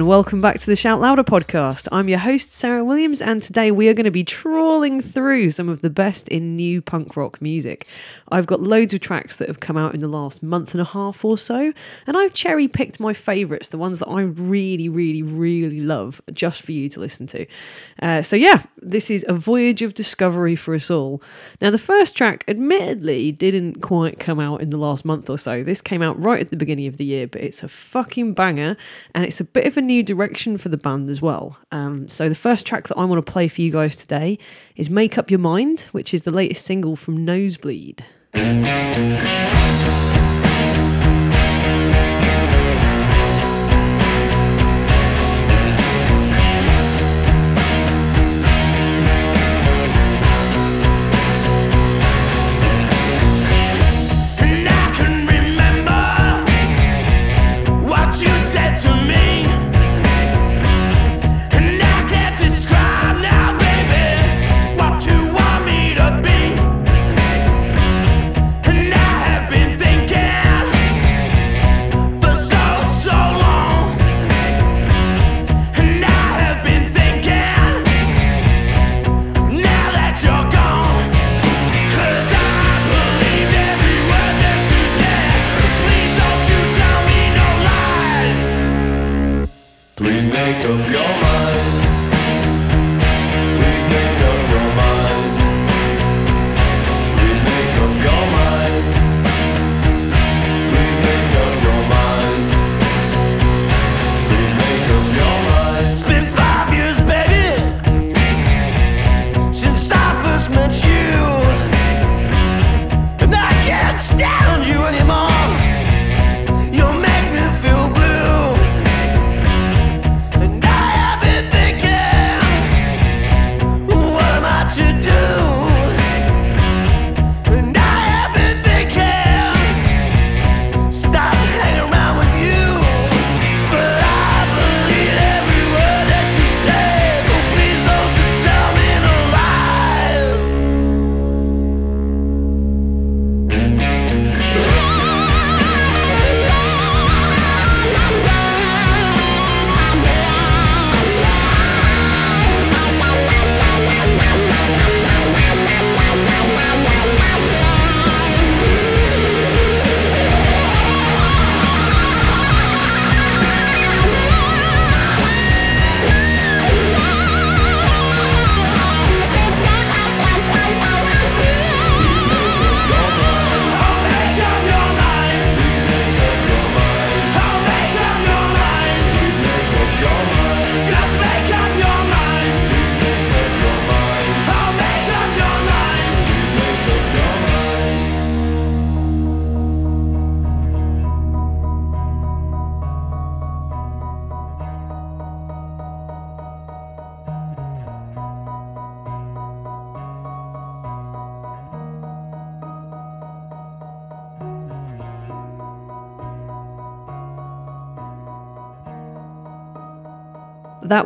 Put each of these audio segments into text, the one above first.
and welcome back to the Shout Louder podcast. I'm your host, Sarah Williams, and today we are going to be trawling through some of the best in new punk rock music. I've got loads of tracks that have come out in the last month and a half or so, and I've cherry picked my favourites, the ones that I really, really, really love, just for you to listen to. Uh, so, yeah, this is a voyage of discovery for us all. Now, the first track, admittedly, didn't quite come out in the last month or so. This came out right at the beginning of the year, but it's a fucking banger, and it's a bit of a new direction for the band as well. Um, so, the first track that I want to play for you guys today is Make Up Your Mind, which is the latest single from Nosebleed.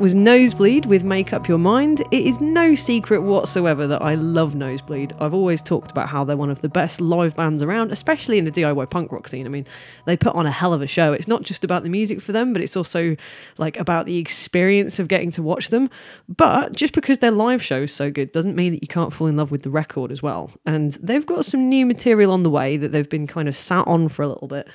Was Nosebleed with Make Up Your Mind. It is no secret whatsoever that I love Nosebleed. I've always talked about how they're one of the best live bands around, especially in the DIY punk rock scene. I mean, they put on a hell of a show. It's not just about the music for them, but it's also like about the experience of getting to watch them. But just because their live show is so good doesn't mean that you can't fall in love with the record as well. And they've got some new material on the way that they've been kind of sat on for a little bit.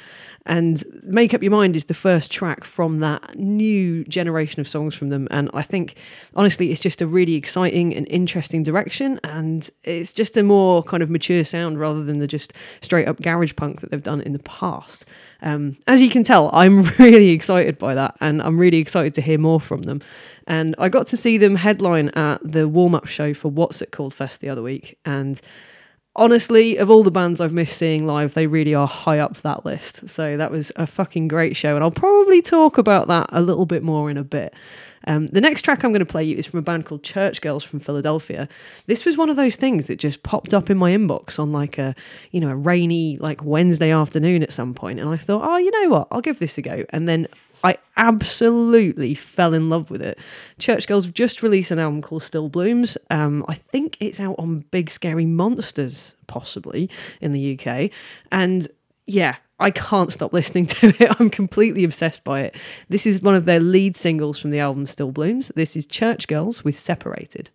And Make Up Your Mind is the first track from that new generation of songs from them. And I think, honestly, it's just a really exciting and interesting direction. And it's just a more kind of mature sound rather than the just straight up garage punk that they've done in the past. Um, as you can tell, I'm really excited by that. And I'm really excited to hear more from them. And I got to see them headline at the warm up show for What's It Called Fest the other week. And honestly, of all the bands I've missed seeing live, they really are high up that list. So that was a fucking great show, and I'll probably talk about that a little bit more in a bit. Um, the next track I'm going to play you is from a band called Church Girls from Philadelphia. This was one of those things that just popped up in my inbox on like a, you know, a rainy like Wednesday afternoon at some point, and I thought, oh, you know what, I'll give this a go. And then I absolutely fell in love with it. Church Girls have just released an album called Still Blooms. Um, I think it's out on Big Scary Monsters, possibly in the UK. And yeah, I can't stop listening to it. I'm completely obsessed by it. This is one of their lead singles from the album Still Blooms. This is Church Girls with Separated.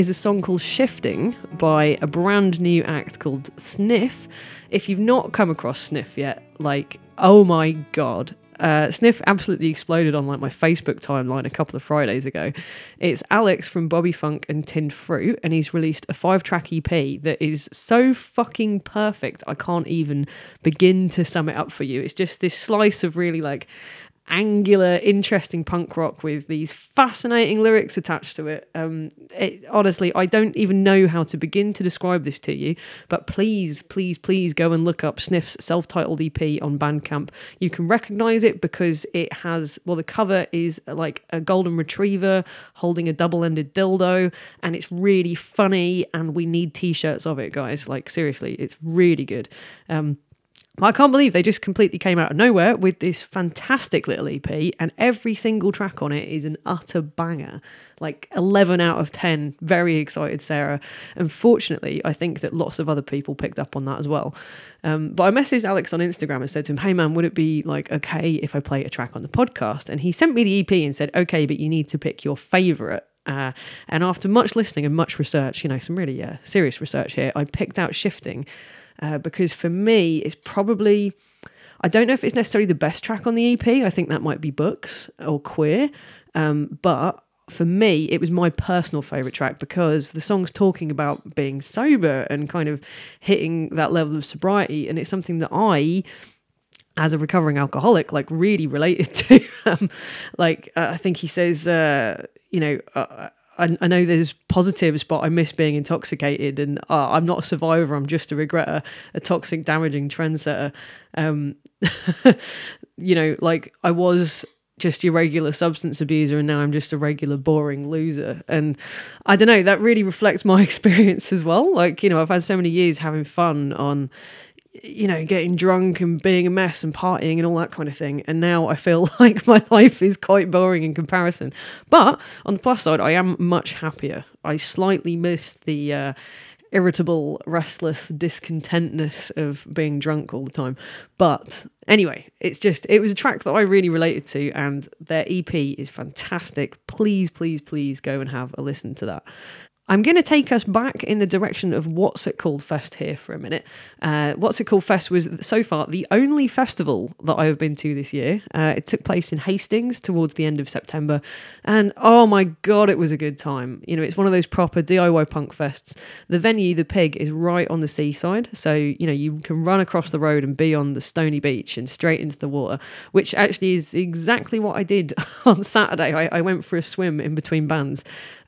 Is a song called Shifting by a brand new act called Sniff. If you've not come across Sniff yet, like, oh my god. Uh, Sniff absolutely exploded on like my Facebook timeline a couple of Fridays ago. It's Alex from Bobby Funk and Tinned Fruit, and he's released a five-track EP that is so fucking perfect. I can't even begin to sum it up for you. It's just this slice of really like angular, interesting punk rock with these fascinating lyrics attached to it. Um, it. Honestly, I don't even know how to begin to describe this to you, but please, please, please go and look up Sniff's self titled EP on Bandcamp. You can recognize it because it has, well, the cover is like a golden retriever holding a double ended dildo, and it's really funny, and we need t shirts of it, guys. Like, seriously, it's really good. Um, I can't believe they just completely came out of nowhere with this fantastic little EP, and every single track on it is an utter banger. Like 11 out of 10. Very excited, Sarah. Unfortunately, I think that lots of other people picked up on that as well. Um, but I messaged Alex on Instagram and said to him, Hey man, would it be like okay if I play a track on the podcast? And he sent me the EP and said, Okay, but you need to pick your favorite. Uh, and after much listening and much research, you know, some really uh, serious research here, I picked out Shifting uh, because for me, it's probably, I don't know if it's necessarily the best track on the EP. I think that might be Books or Queer. Um, but for me, it was my personal favorite track because the song's talking about being sober and kind of hitting that level of sobriety. And it's something that I, as a recovering alcoholic, like really related to. um, like, uh, I think he says, uh, you know, uh, I, I know there's positives, but I miss being intoxicated, and uh, I'm not a survivor. I'm just a regretter, a toxic, damaging trendsetter. Um, you know, like I was just your regular substance abuser, and now I'm just a regular boring loser. And I don't know, that really reflects my experience as well. Like, you know, I've had so many years having fun on you know, getting drunk and being a mess and partying and all that kind of thing. And now I feel like my life is quite boring in comparison. But on the plus side, I am much happier. I slightly miss the uh, irritable, restless discontentness of being drunk all the time. But anyway, it's just, it was a track that I really related to, and their EP is fantastic. Please, please, please go and have a listen to that. I'm going to take us back in the direction of What's It Called Fest here for a minute. Uh, What's It Called Fest was so far the only festival that I have been to this year. Uh, it took place in Hastings towards the end of September, and oh my god, it was a good time. You know, it's one of those proper DIY punk fests. The venue, the Pig, is right on the seaside, so you know you can run across the road and be on the stony beach and straight into the water, which actually is exactly what I did on Saturday. I, I went for a swim in between bands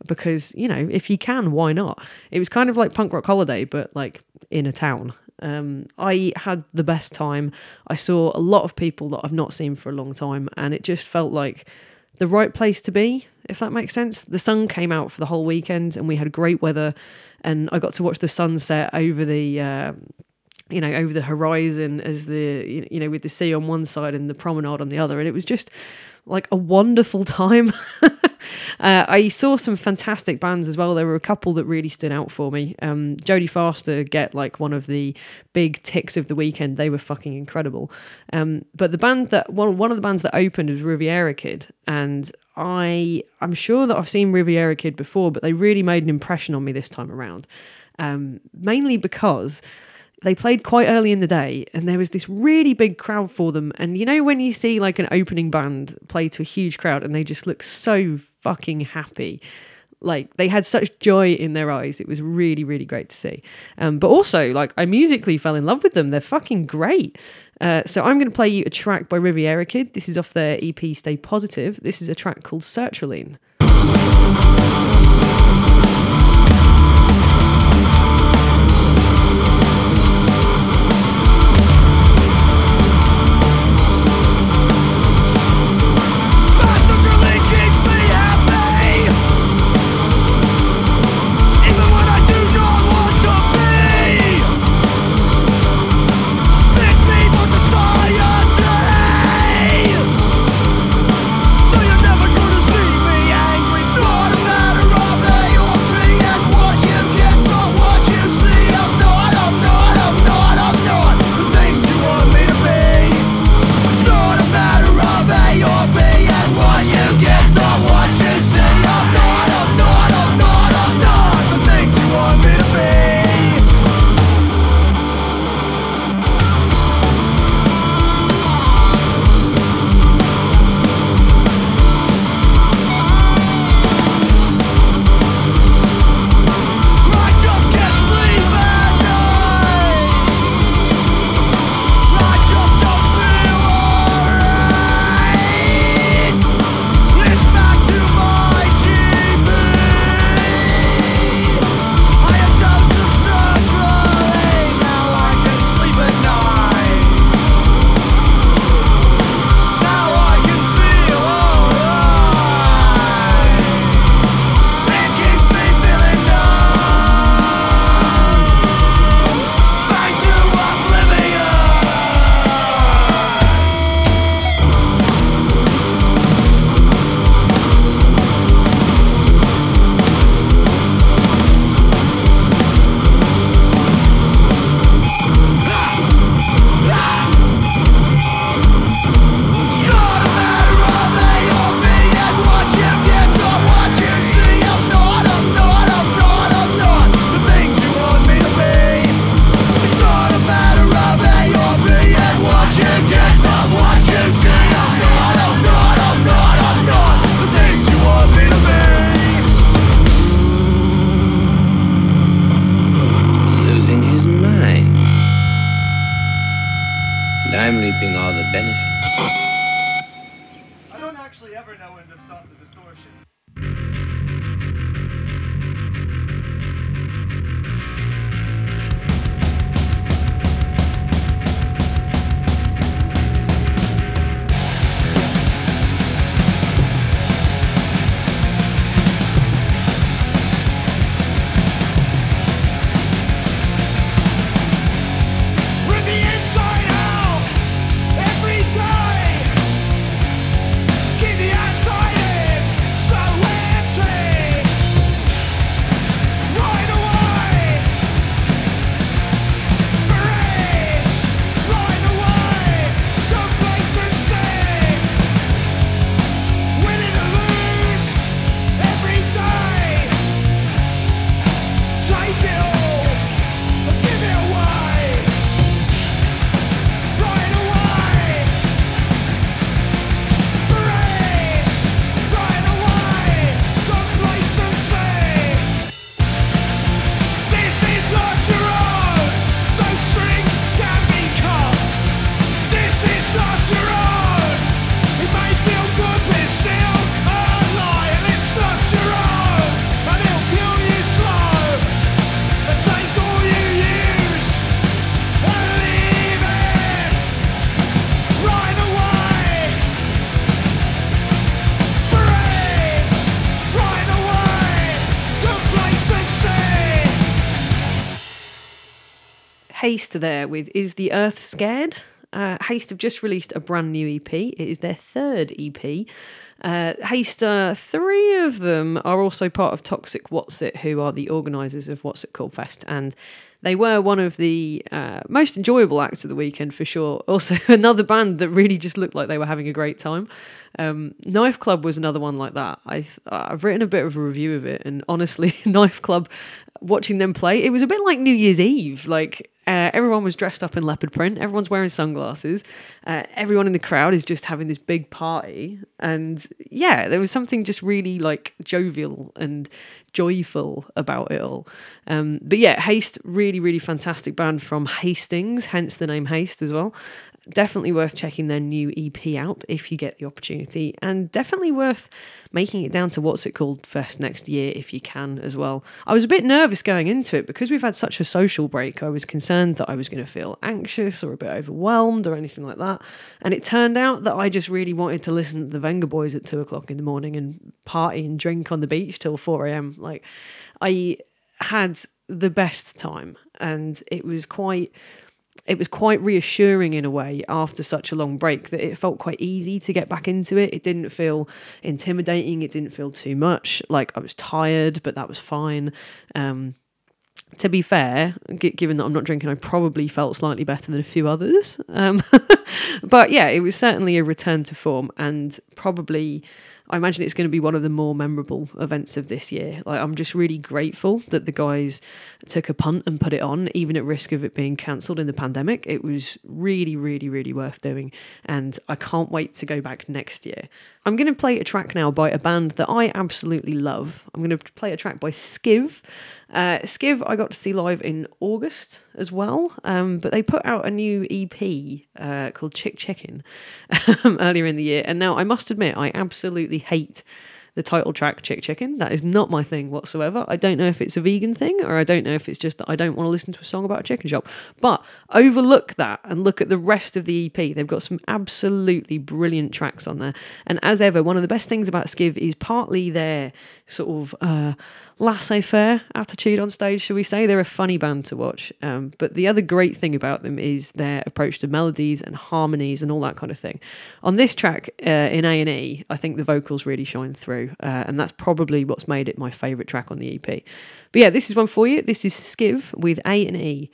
because you know if you can why not? It was kind of like punk rock holiday but like in a town. Um, i had the best time. I saw a lot of people that i've not seen for a long time and it just felt like the right place to be if that makes sense. The sun came out for the whole weekend and we had great weather and i got to watch the sunset over the uh, you know over the horizon as the you know with the sea on one side and the promenade on the other and it was just like a wonderful time. uh, I saw some fantastic bands as well. There were a couple that really stood out for me. Um, Jodie Foster get like one of the big ticks of the weekend. They were fucking incredible. Um, but the band that one one of the bands that opened was Riviera Kid, and I I'm sure that I've seen Riviera Kid before, but they really made an impression on me this time around. Um, mainly because they played quite early in the day and there was this really big crowd for them. And you know when you see like an opening band play to a huge crowd and they just look so fucking happy? Like they had such joy in their eyes. It was really really great to see. Um, but also like i musically fell in love with them. They're fucking great. Uh, so i'm going to play you a track by riviera kid. This is off their ep stay positive. This is a track called sertraline haste there with is the earth scared Uh, Haste have just released a brand new EP. It is their third EP. Uh, Haste, uh, three of them are also part of Toxic What's It, who are the organisers of What's It Called Fest. And they were one of the uh, most enjoyable acts of the weekend for sure. Also, another band that really just looked like they were having a great time. Um, Knife Club was another one like that. I, I've written a bit of a review of it, and honestly, Knife Club, watching them play, it was a bit like New Year's Eve. Like uh, everyone was dressed up in leopard print, everyone's wearing sunglasses, uh, everyone in the crowd is just having this big party, and yeah, there was something just really like jovial and joyful about it all. Um, but yeah, Haste, really, really fantastic band from Hastings, hence the name Haste as well. Definitely worth checking their new EP out if you get the opportunity, and definitely worth making it down to what's it called Fest next year if you can as well. I was a bit nervous going into it because we've had such a social break. I was concerned that I was going to feel anxious or a bit overwhelmed or anything like that. And it turned out that I just really wanted to listen to the Vengaboys at two o'clock in the morning and party and drink on the beach till 4 a.m. Like, I had the best time and it was quite it was quite reassuring in a way after such a long break that it felt quite easy to get back into it. It didn't feel intimidating. It didn't feel too much. Like I was tired, but that was fine. Um, to be fair, gi- given that I'm not drinking, I probably felt slightly better than a few others. Um, but yeah, it was certainly a return to form and probably. I imagine it's going to be one of the more memorable events of this year. Like, I'm just really grateful that the guys took a punt and put it on, even at risk of it being cancelled in the pandemic. It was really, really, really worth doing. And I can't wait to go back next year. I'm going to play a track now by a band that I absolutely love. I'm going to play a track by Skiv. Uh, Skiv, I got to see live in August as well, um, but they put out a new EP uh, called Chick Chicken um, earlier in the year. And now I must admit, I absolutely hate the title track Chick Chicken. That is not my thing whatsoever. I don't know if it's a vegan thing or I don't know if it's just that I don't want to listen to a song about a chicken shop. But overlook that and look at the rest of the EP. They've got some absolutely brilliant tracks on there. And as ever, one of the best things about Skiv is partly their sort of uh, laissez faire attitude on stage, shall we say. They're a funny band to watch. Um, but the other great thing about them is their approach to melodies and harmonies and all that kind of thing. On this track uh, in A&E, I think the vocals really shine through. Uh, and that's probably what's made it my favourite track on the EP. But yeah, this is one for you. This is Skiv with A&E.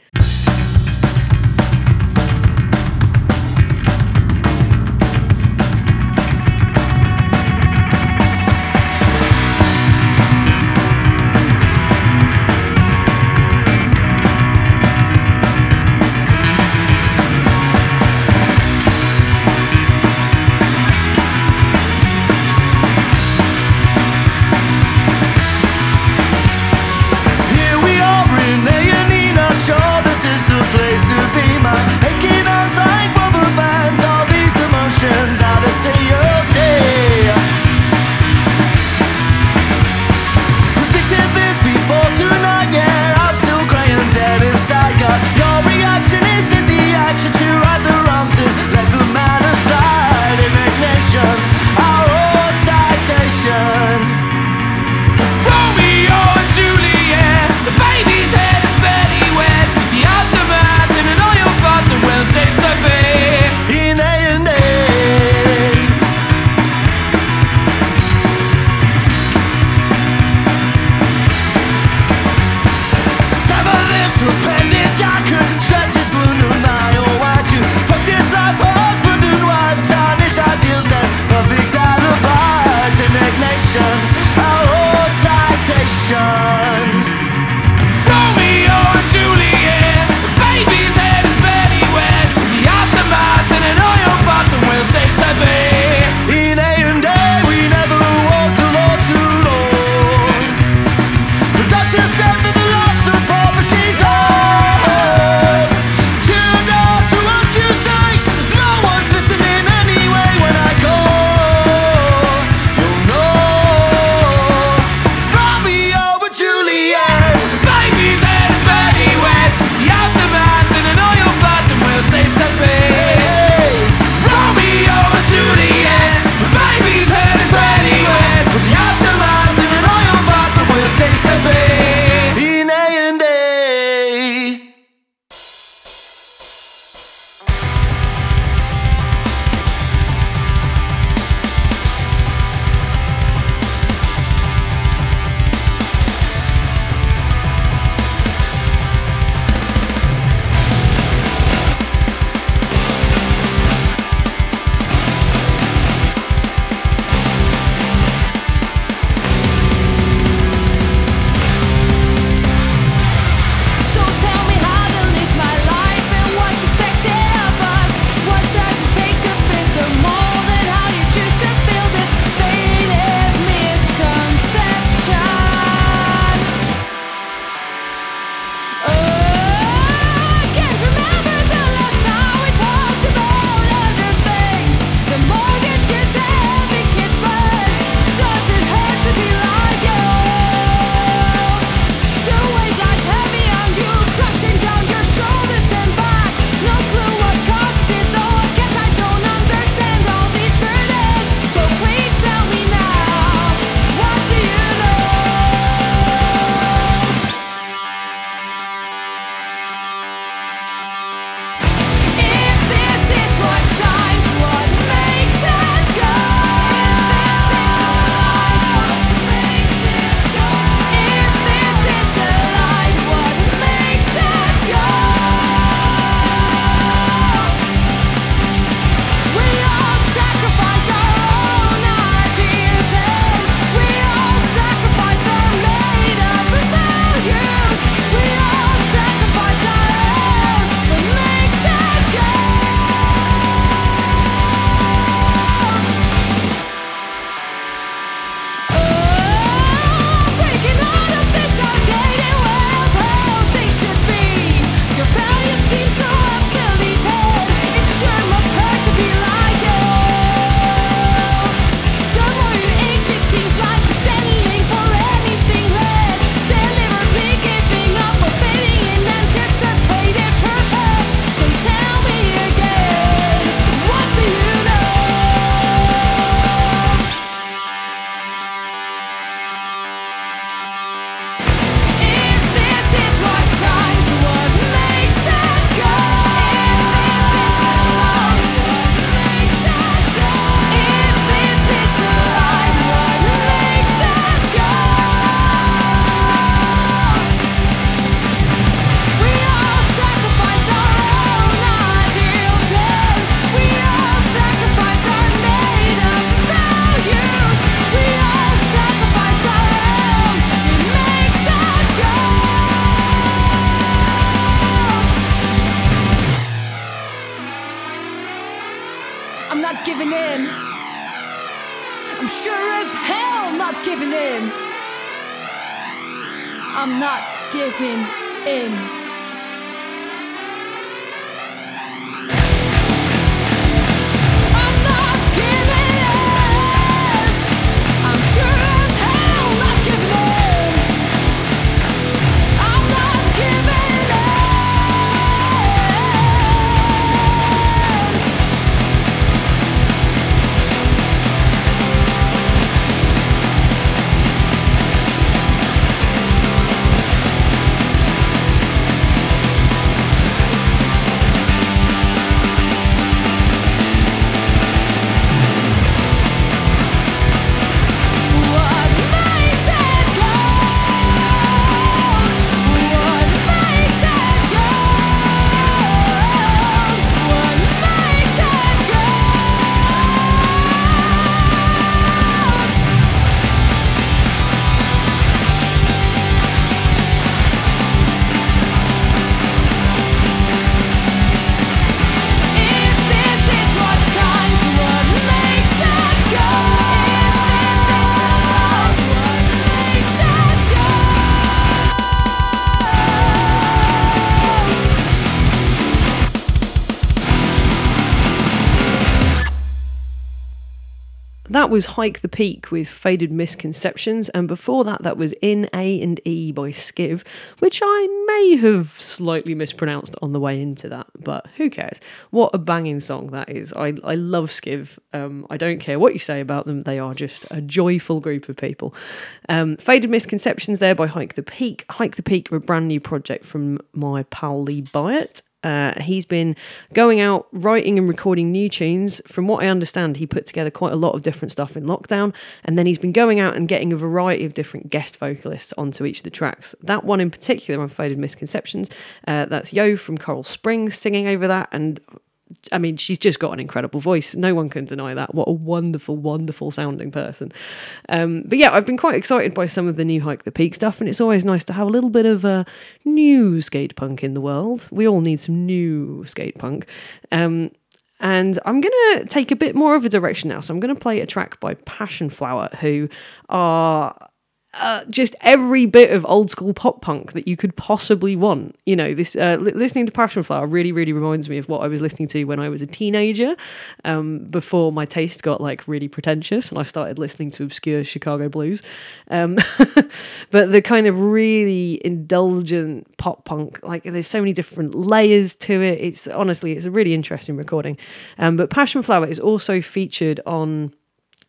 That was Hike the Peak with Faded Misconceptions, and before that, that was In A and E by Skiv, which I may have slightly mispronounced on the way into that, but who cares? What a banging song that is. I, I love Skiv. Um, I don't care what you say about them, they are just a joyful group of people. Um, Faded Misconceptions there by Hike the Peak. Hike the Peak a brand new project from my pal Lee Byatt. Uh, he's been going out writing and recording new tunes. From what I understand, he put together quite a lot of different stuff in lockdown, and then he's been going out and getting a variety of different guest vocalists onto each of the tracks. That one in particular on Faded Misconceptions, uh, that's Yo from Coral Springs singing over that, and I mean, she's just got an incredible voice. No one can deny that. What a wonderful, wonderful sounding person. Um, but yeah, I've been quite excited by some of the new Hike the Peak stuff, and it's always nice to have a little bit of uh, new skate punk in the world. We all need some new skate punk. Um, and I'm going to take a bit more of a direction now. So I'm going to play a track by Passion Flower, who are uh, just every bit of old school pop punk that you could possibly want. You know, this uh, li- listening to Passion Flower really, really reminds me of what I was listening to when I was a teenager, um, before my taste got like really pretentious and I started listening to obscure Chicago blues. Um, but the kind of really indulgent pop punk, like there's so many different layers to it. It's honestly, it's a really interesting recording. Um, but Passion Flower is also featured on.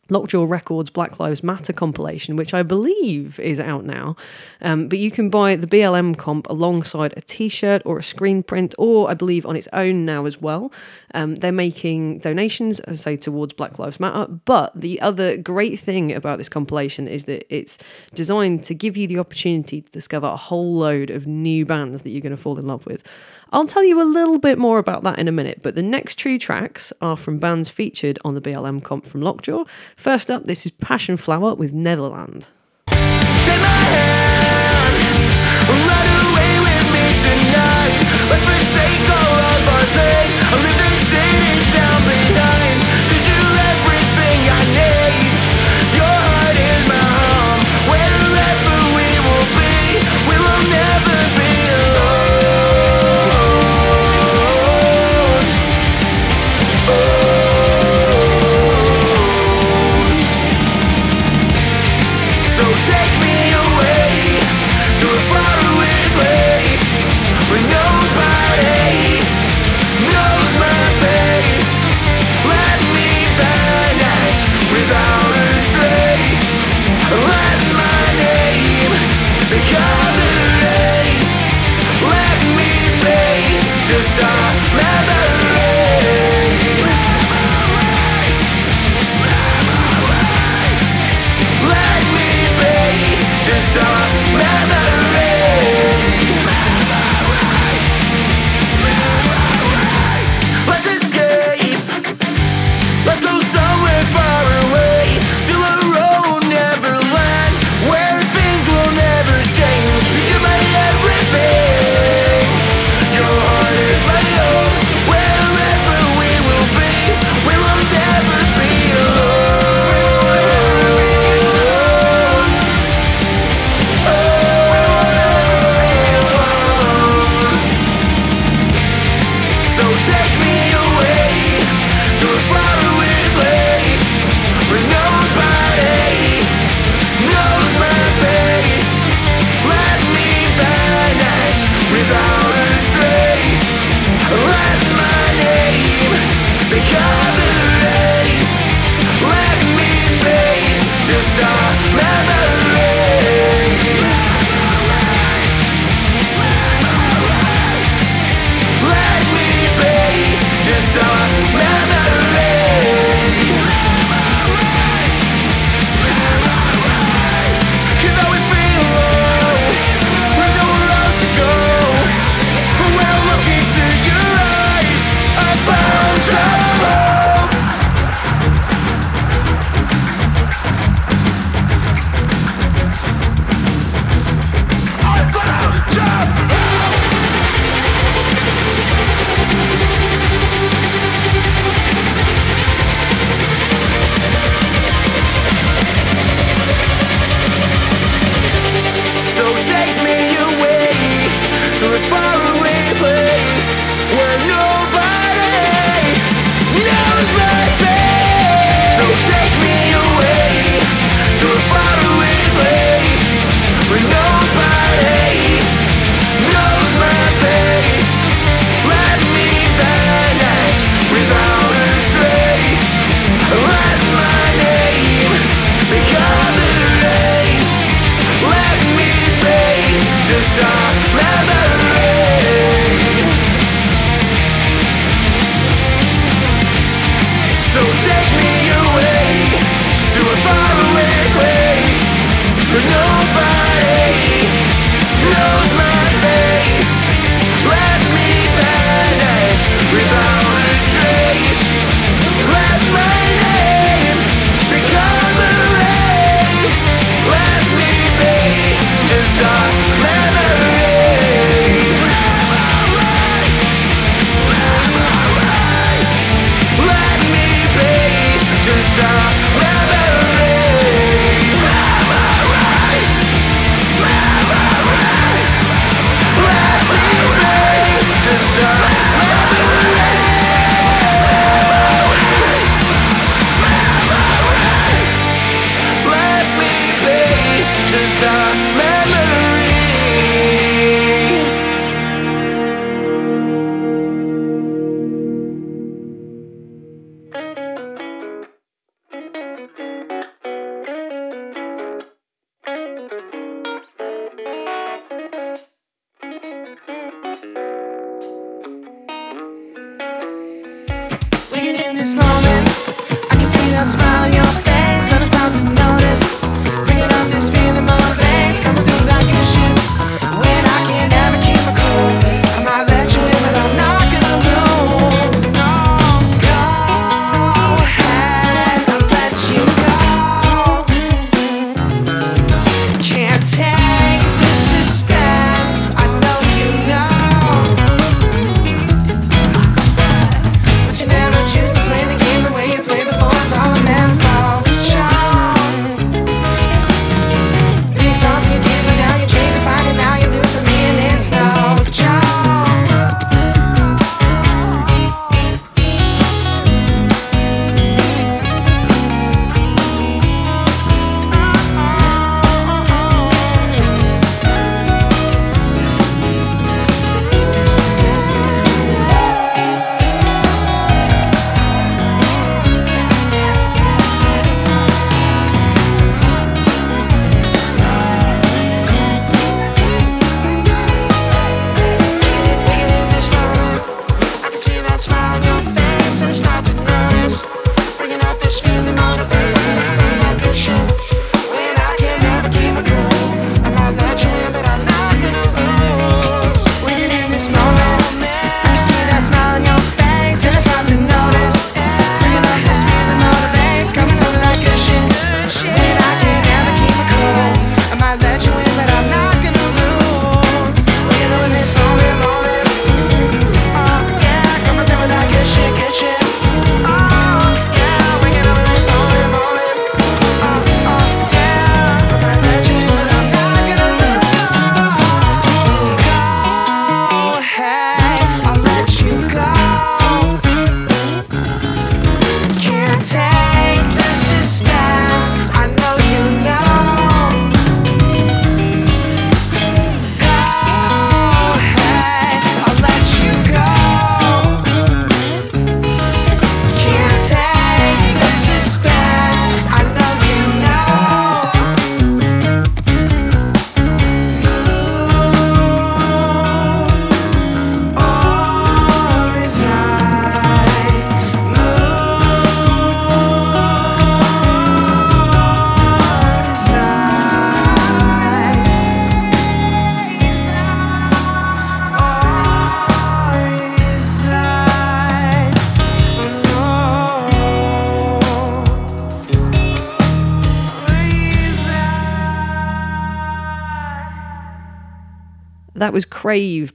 Lockjaw Records Black Lives Matter compilation, which I believe is out now. Um, but you can buy the BLM comp alongside a t shirt or a screen print, or I believe on its own now as well. Um, they're making donations, as I say, towards Black Lives Matter. But the other great thing about this compilation is that it's designed to give you the opportunity to discover a whole load of new bands that you're going to fall in love with. I'll tell you a little bit more about that in a minute, but the next two tracks are from bands featured on the BLM comp from Lockjaw. First up, this is Passion Flower with Neverland. Run away with me tonight. Let's forsake all of our pain.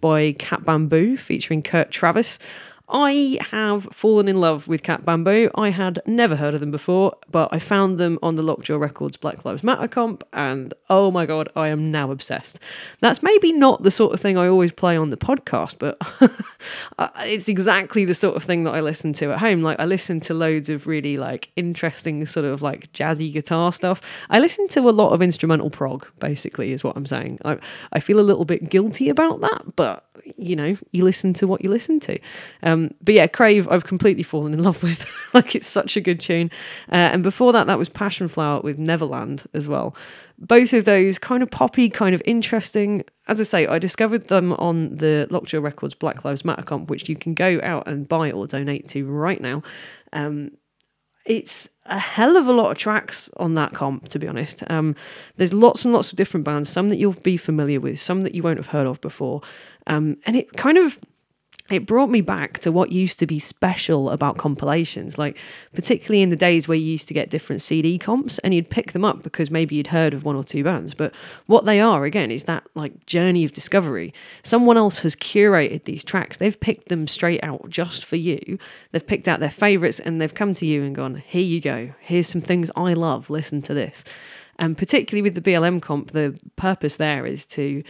By Cat Bamboo featuring Kurt Travis. I have fallen in love with Cat Bamboo. I had never heard of them before, but I found them on the Lockjaw Records Black Lives Matter comp, and oh my god, I am now obsessed. That's maybe not the sort of thing I always play on the podcast, but it's exactly the sort of thing that I listen to at home. Like, I listen to loads of really like interesting, sort of like jazzy guitar stuff. I listen to a lot of instrumental prog, basically, is what I'm saying. I, I feel a little bit guilty about that, but you know, you listen to what you listen to. Um, but yeah, Crave, I've completely fallen in love with. like, it's such a good tune. Uh, and before that, that was Passion Flower with Neverland as well. Both of those kind of poppy, kind of interesting. As I say, I discovered them on the Lockjaw Records Black Lives Matter comp, which you can go out and buy or donate to right now. Um, it's a hell of a lot of tracks on that comp, to be honest. Um, there's lots and lots of different bands, some that you'll be familiar with, some that you won't have heard of before. Um, and it kind of it brought me back to what used to be special about compilations, like particularly in the days where you used to get different CD comps and you'd pick them up because maybe you'd heard of one or two bands. But what they are, again, is that like journey of discovery. Someone else has curated these tracks, they've picked them straight out just for you. They've picked out their favorites and they've come to you and gone, here you go, here's some things I love, listen to this. And particularly with the BLM comp, the purpose there is to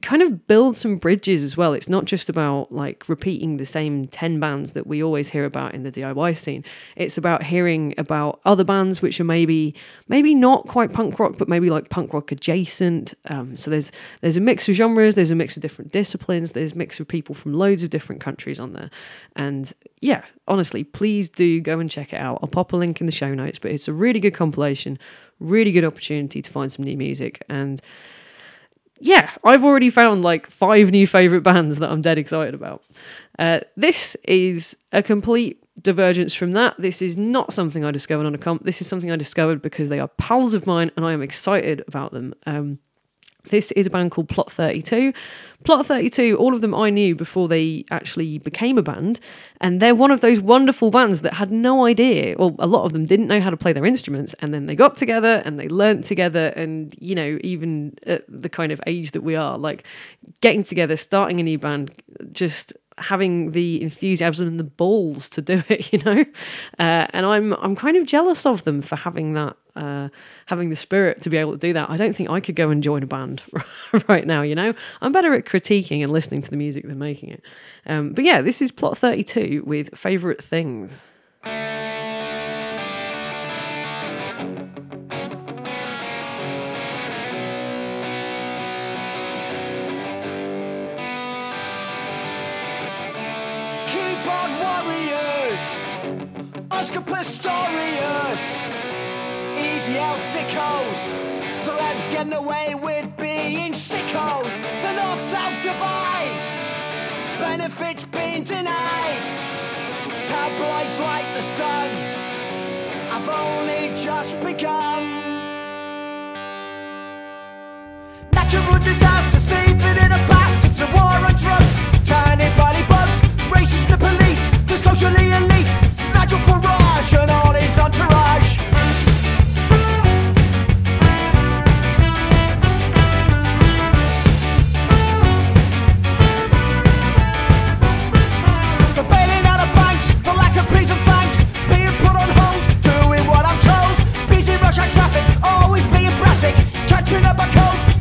kind of build some bridges as well. It's not just about like repeating the same 10 bands that we always hear about in the DIY scene. It's about hearing about other bands which are maybe maybe not quite punk rock, but maybe like punk rock adjacent. Um, so there's there's a mix of genres, there's a mix of different disciplines, there's a mix of people from loads of different countries on there. And yeah, honestly, please do go and check it out. I'll pop a link in the show notes, but it's a really good compilation, really good opportunity to find some new music and yeah, I've already found like five new favorite bands that I'm dead excited about. Uh, this is a complete divergence from that. This is not something I discovered on a comp. This is something I discovered because they are pals of mine and I am excited about them. Um, this is a band called Plot 32. Plot 32, all of them I knew before they actually became a band. And they're one of those wonderful bands that had no idea, or a lot of them didn't know how to play their instruments. And then they got together and they learnt together. And, you know, even at the kind of age that we are, like getting together, starting a new band, just having the enthusiasm and the balls to do it, you know. Uh, and I'm I'm kind of jealous of them for having that, uh, having the spirit to be able to do that. I don't think I could go and join a band right now, you know. I'm better at critiquing and listening to the music than making it. Um, but yeah, this is plot 32 with favorite things. Pistorius, EDL thickos, celebs getting away with being sickos. The north-south divide, benefits being denied. Tabloids like the sun, I've only just begun. Natural disasters, thieving in a bastards, a war on drugs, tiny body bugs, racist the police, And all his entourage. Bailing out of banks, the lack of peace and thanks, being put on hold, doing what I'm told. Busy traffic, always being catching up a cold,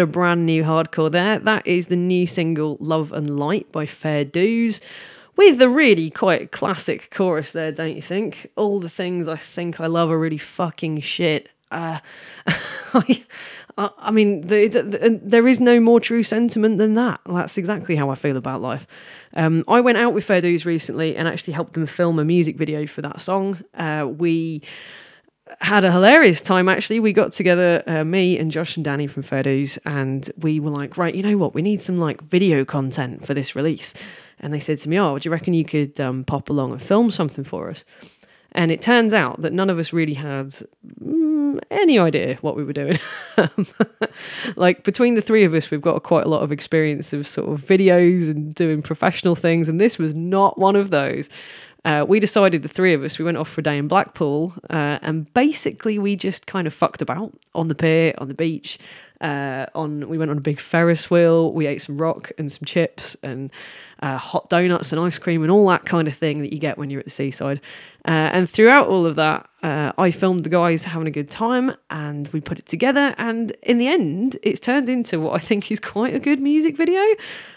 of brand new hardcore there. That is the new single Love and Light by Fair Dues. With a really quite classic chorus there, don't you think? All the things I think I love are really fucking shit. Uh, I, I I mean, the, the, there is no more true sentiment than that. That's exactly how I feel about life. Um, I went out with Fair Dues recently and actually helped them film a music video for that song. Uh, we had a hilarious time actually. We got together, uh, me and Josh and Danny from Dues, and we were like, right, you know what? We need some like video content for this release. And they said to me, oh, do you reckon you could um, pop along and film something for us? And it turns out that none of us really had mm, any idea what we were doing. like between the three of us, we've got quite a lot of experience of sort of videos and doing professional things, and this was not one of those. Uh, we decided the three of us we went off for a day in Blackpool, uh, and basically we just kind of fucked about on the pier, on the beach. Uh, on we went on a big Ferris wheel. We ate some rock and some chips and uh, hot donuts and ice cream and all that kind of thing that you get when you're at the seaside. Uh, and throughout all of that, uh, I filmed the guys having a good time and we put it together. And in the end, it's turned into what I think is quite a good music video.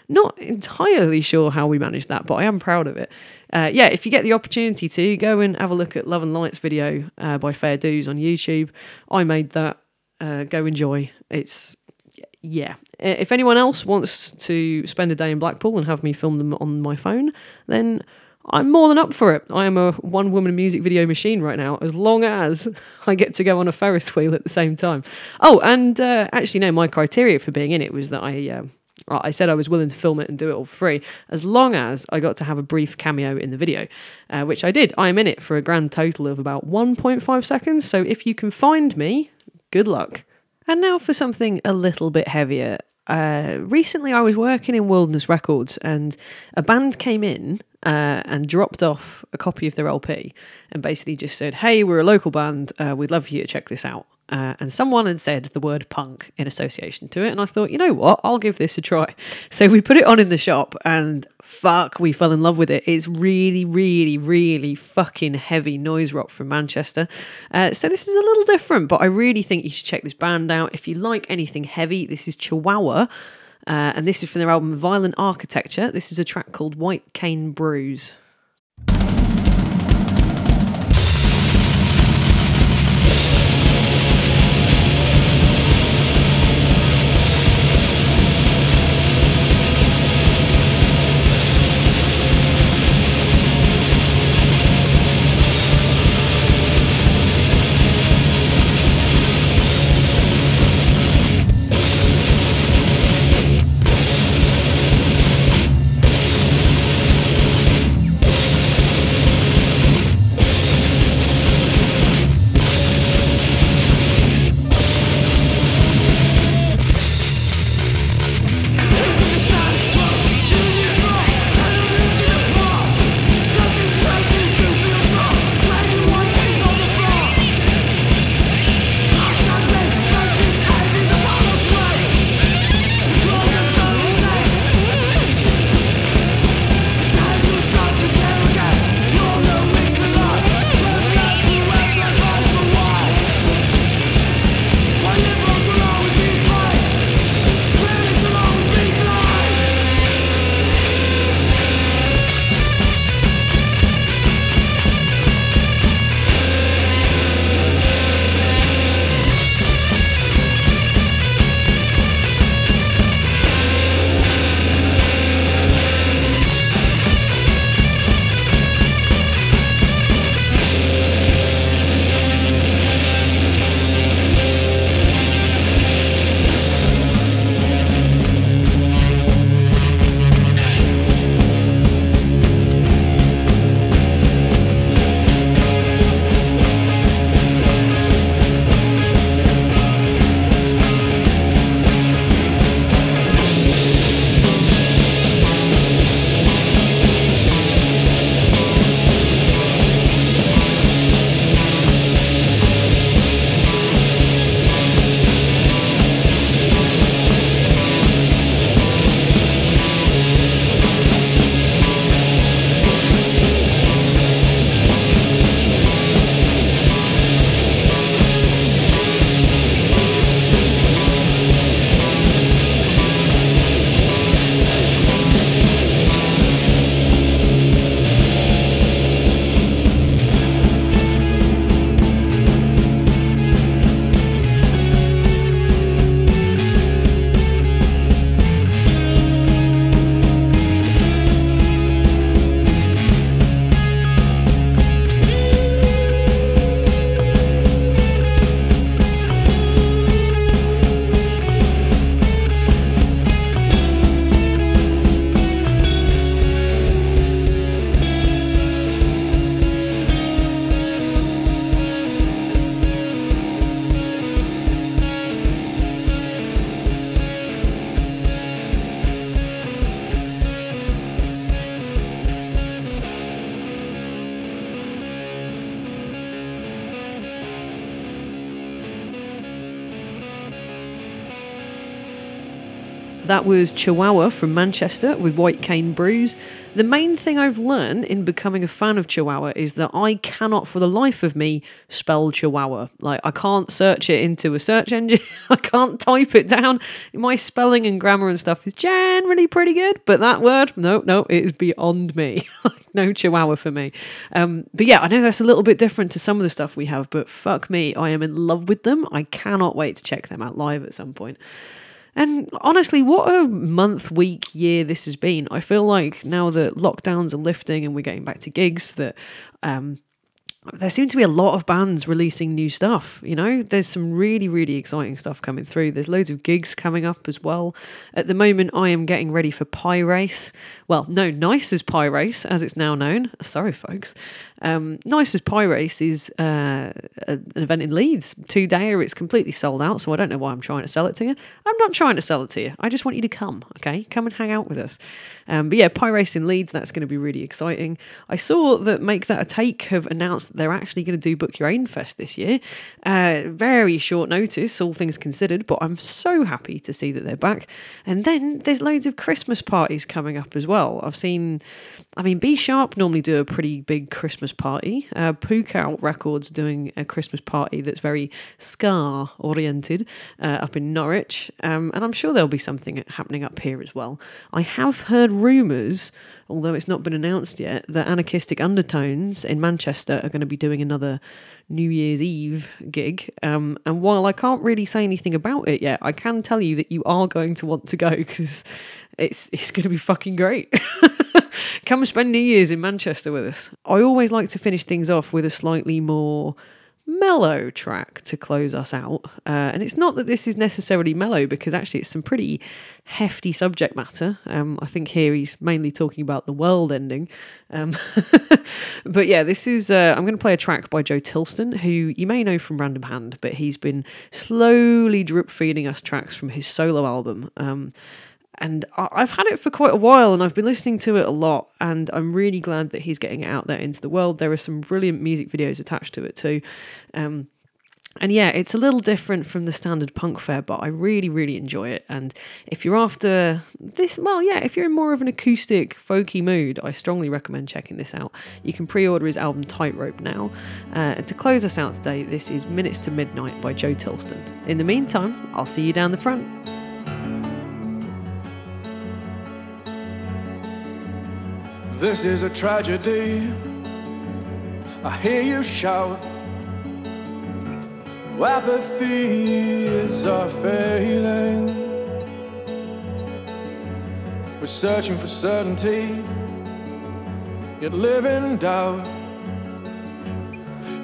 Not entirely sure how we managed that, but I am proud of it. Uh, yeah, if you get the opportunity to, go and have a look at Love and Lights video uh, by Fair Dues on YouTube. I made that. Uh, go enjoy. It's yeah. If anyone else wants to spend a day in Blackpool and have me film them on my phone, then I'm more than up for it. I am a one woman music video machine right now, as long as I get to go on a Ferris wheel at the same time. Oh, and uh, actually, no, my criteria for being in it was that I. Uh, I said I was willing to film it and do it all for free, as long as I got to have a brief cameo in the video, uh, which I did. I am in it for a grand total of about 1.5 seconds. So if you can find me, good luck. And now for something a little bit heavier. Uh, recently, I was working in Wilderness Records, and a band came in uh, and dropped off a copy of their LP, and basically just said, "Hey, we're a local band. Uh, we'd love for you to check this out." Uh, and someone had said the word punk in association to it, and I thought, you know what, I'll give this a try. So we put it on in the shop, and fuck, we fell in love with it. It's really, really, really fucking heavy noise rock from Manchester. Uh, so this is a little different, but I really think you should check this band out. If you like anything heavy, this is Chihuahua. Uh, and this is from their album Violent Architecture. This is a track called White Cane Bruise. That was Chihuahua from Manchester with White Cane Bruise. The main thing I've learned in becoming a fan of Chihuahua is that I cannot, for the life of me, spell Chihuahua. Like, I can't search it into a search engine, I can't type it down. My spelling and grammar and stuff is generally pretty good, but that word, no, no, it is beyond me. no Chihuahua for me. Um, but yeah, I know that's a little bit different to some of the stuff we have, but fuck me, I am in love with them. I cannot wait to check them out live at some point. And honestly, what a month, week, year this has been. I feel like now that lockdowns are lifting and we're getting back to gigs, that um, there seem to be a lot of bands releasing new stuff. You know, there's some really, really exciting stuff coming through. There's loads of gigs coming up as well. At the moment, I am getting ready for Pie Race. Well, no, Nice as Pie Race, as it's now known. Sorry, folks. Um, nice as Pie Race is uh, an event in Leeds. Two dayer, it's completely sold out, so I don't know why I'm trying to sell it to you. I'm not trying to sell it to you. I just want you to come, okay? Come and hang out with us. Um, but yeah, Pie Race in Leeds, that's going to be really exciting. I saw that Make That a Take have announced they're actually going to do Book Your Own Fest this year. Uh, very short notice, all things considered, but I'm so happy to see that they're back. And then there's loads of Christmas parties coming up as well. I've seen, I mean, B Sharp normally do a pretty big Christmas party. Uh, Pook Out Records doing a Christmas party that's very Ska oriented uh, up in Norwich. Um, and I'm sure there'll be something happening up here as well. I have heard rumours, although it's not been announced yet, that Anarchistic Undertones in Manchester are going to be doing another New Year's Eve gig. Um, and while I can't really say anything about it yet, I can tell you that you are going to want to go because it's it's going to be fucking great. Come spend New Year's in Manchester with us. I always like to finish things off with a slightly more mellow track to close us out. Uh, and it's not that this is necessarily mellow because actually it's some pretty hefty subject matter. Um, I think here he's mainly talking about the world ending. Um, but yeah, this is, uh, I'm going to play a track by Joe Tilston, who you may know from Random Hand, but he's been slowly drip feeding us tracks from his solo album. Um, and I've had it for quite a while and I've been listening to it a lot and I'm really glad that he's getting it out there into the world. There are some brilliant music videos attached to it too. Um, and yeah, it's a little different from the standard punk fare, but I really, really enjoy it. And if you're after this, well, yeah, if you're in more of an acoustic, folky mood, I strongly recommend checking this out. You can pre order his album Tightrope now. Uh, and to close us out today, this is Minutes to Midnight by Joe Tilston. In the meantime, I'll see you down the front. This is a tragedy. I hear you shout. Apathy is our failing. We're searching for certainty, yet live in doubt.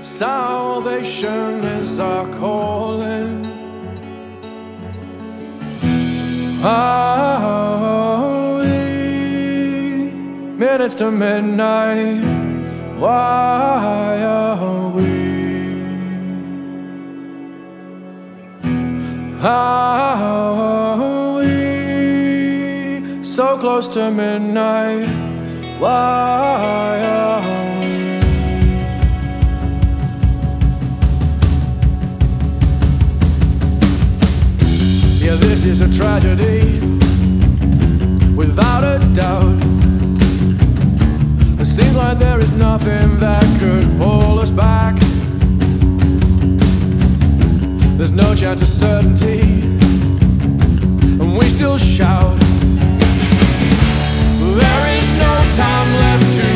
Salvation is our calling. We minutes to midnight? Why are we? How Are we so close to midnight? Why are we? Yeah, this is a tragedy, without a doubt. Seems like there is nothing that could pull us back. There's no chance of certainty, and we still shout. There is no time left to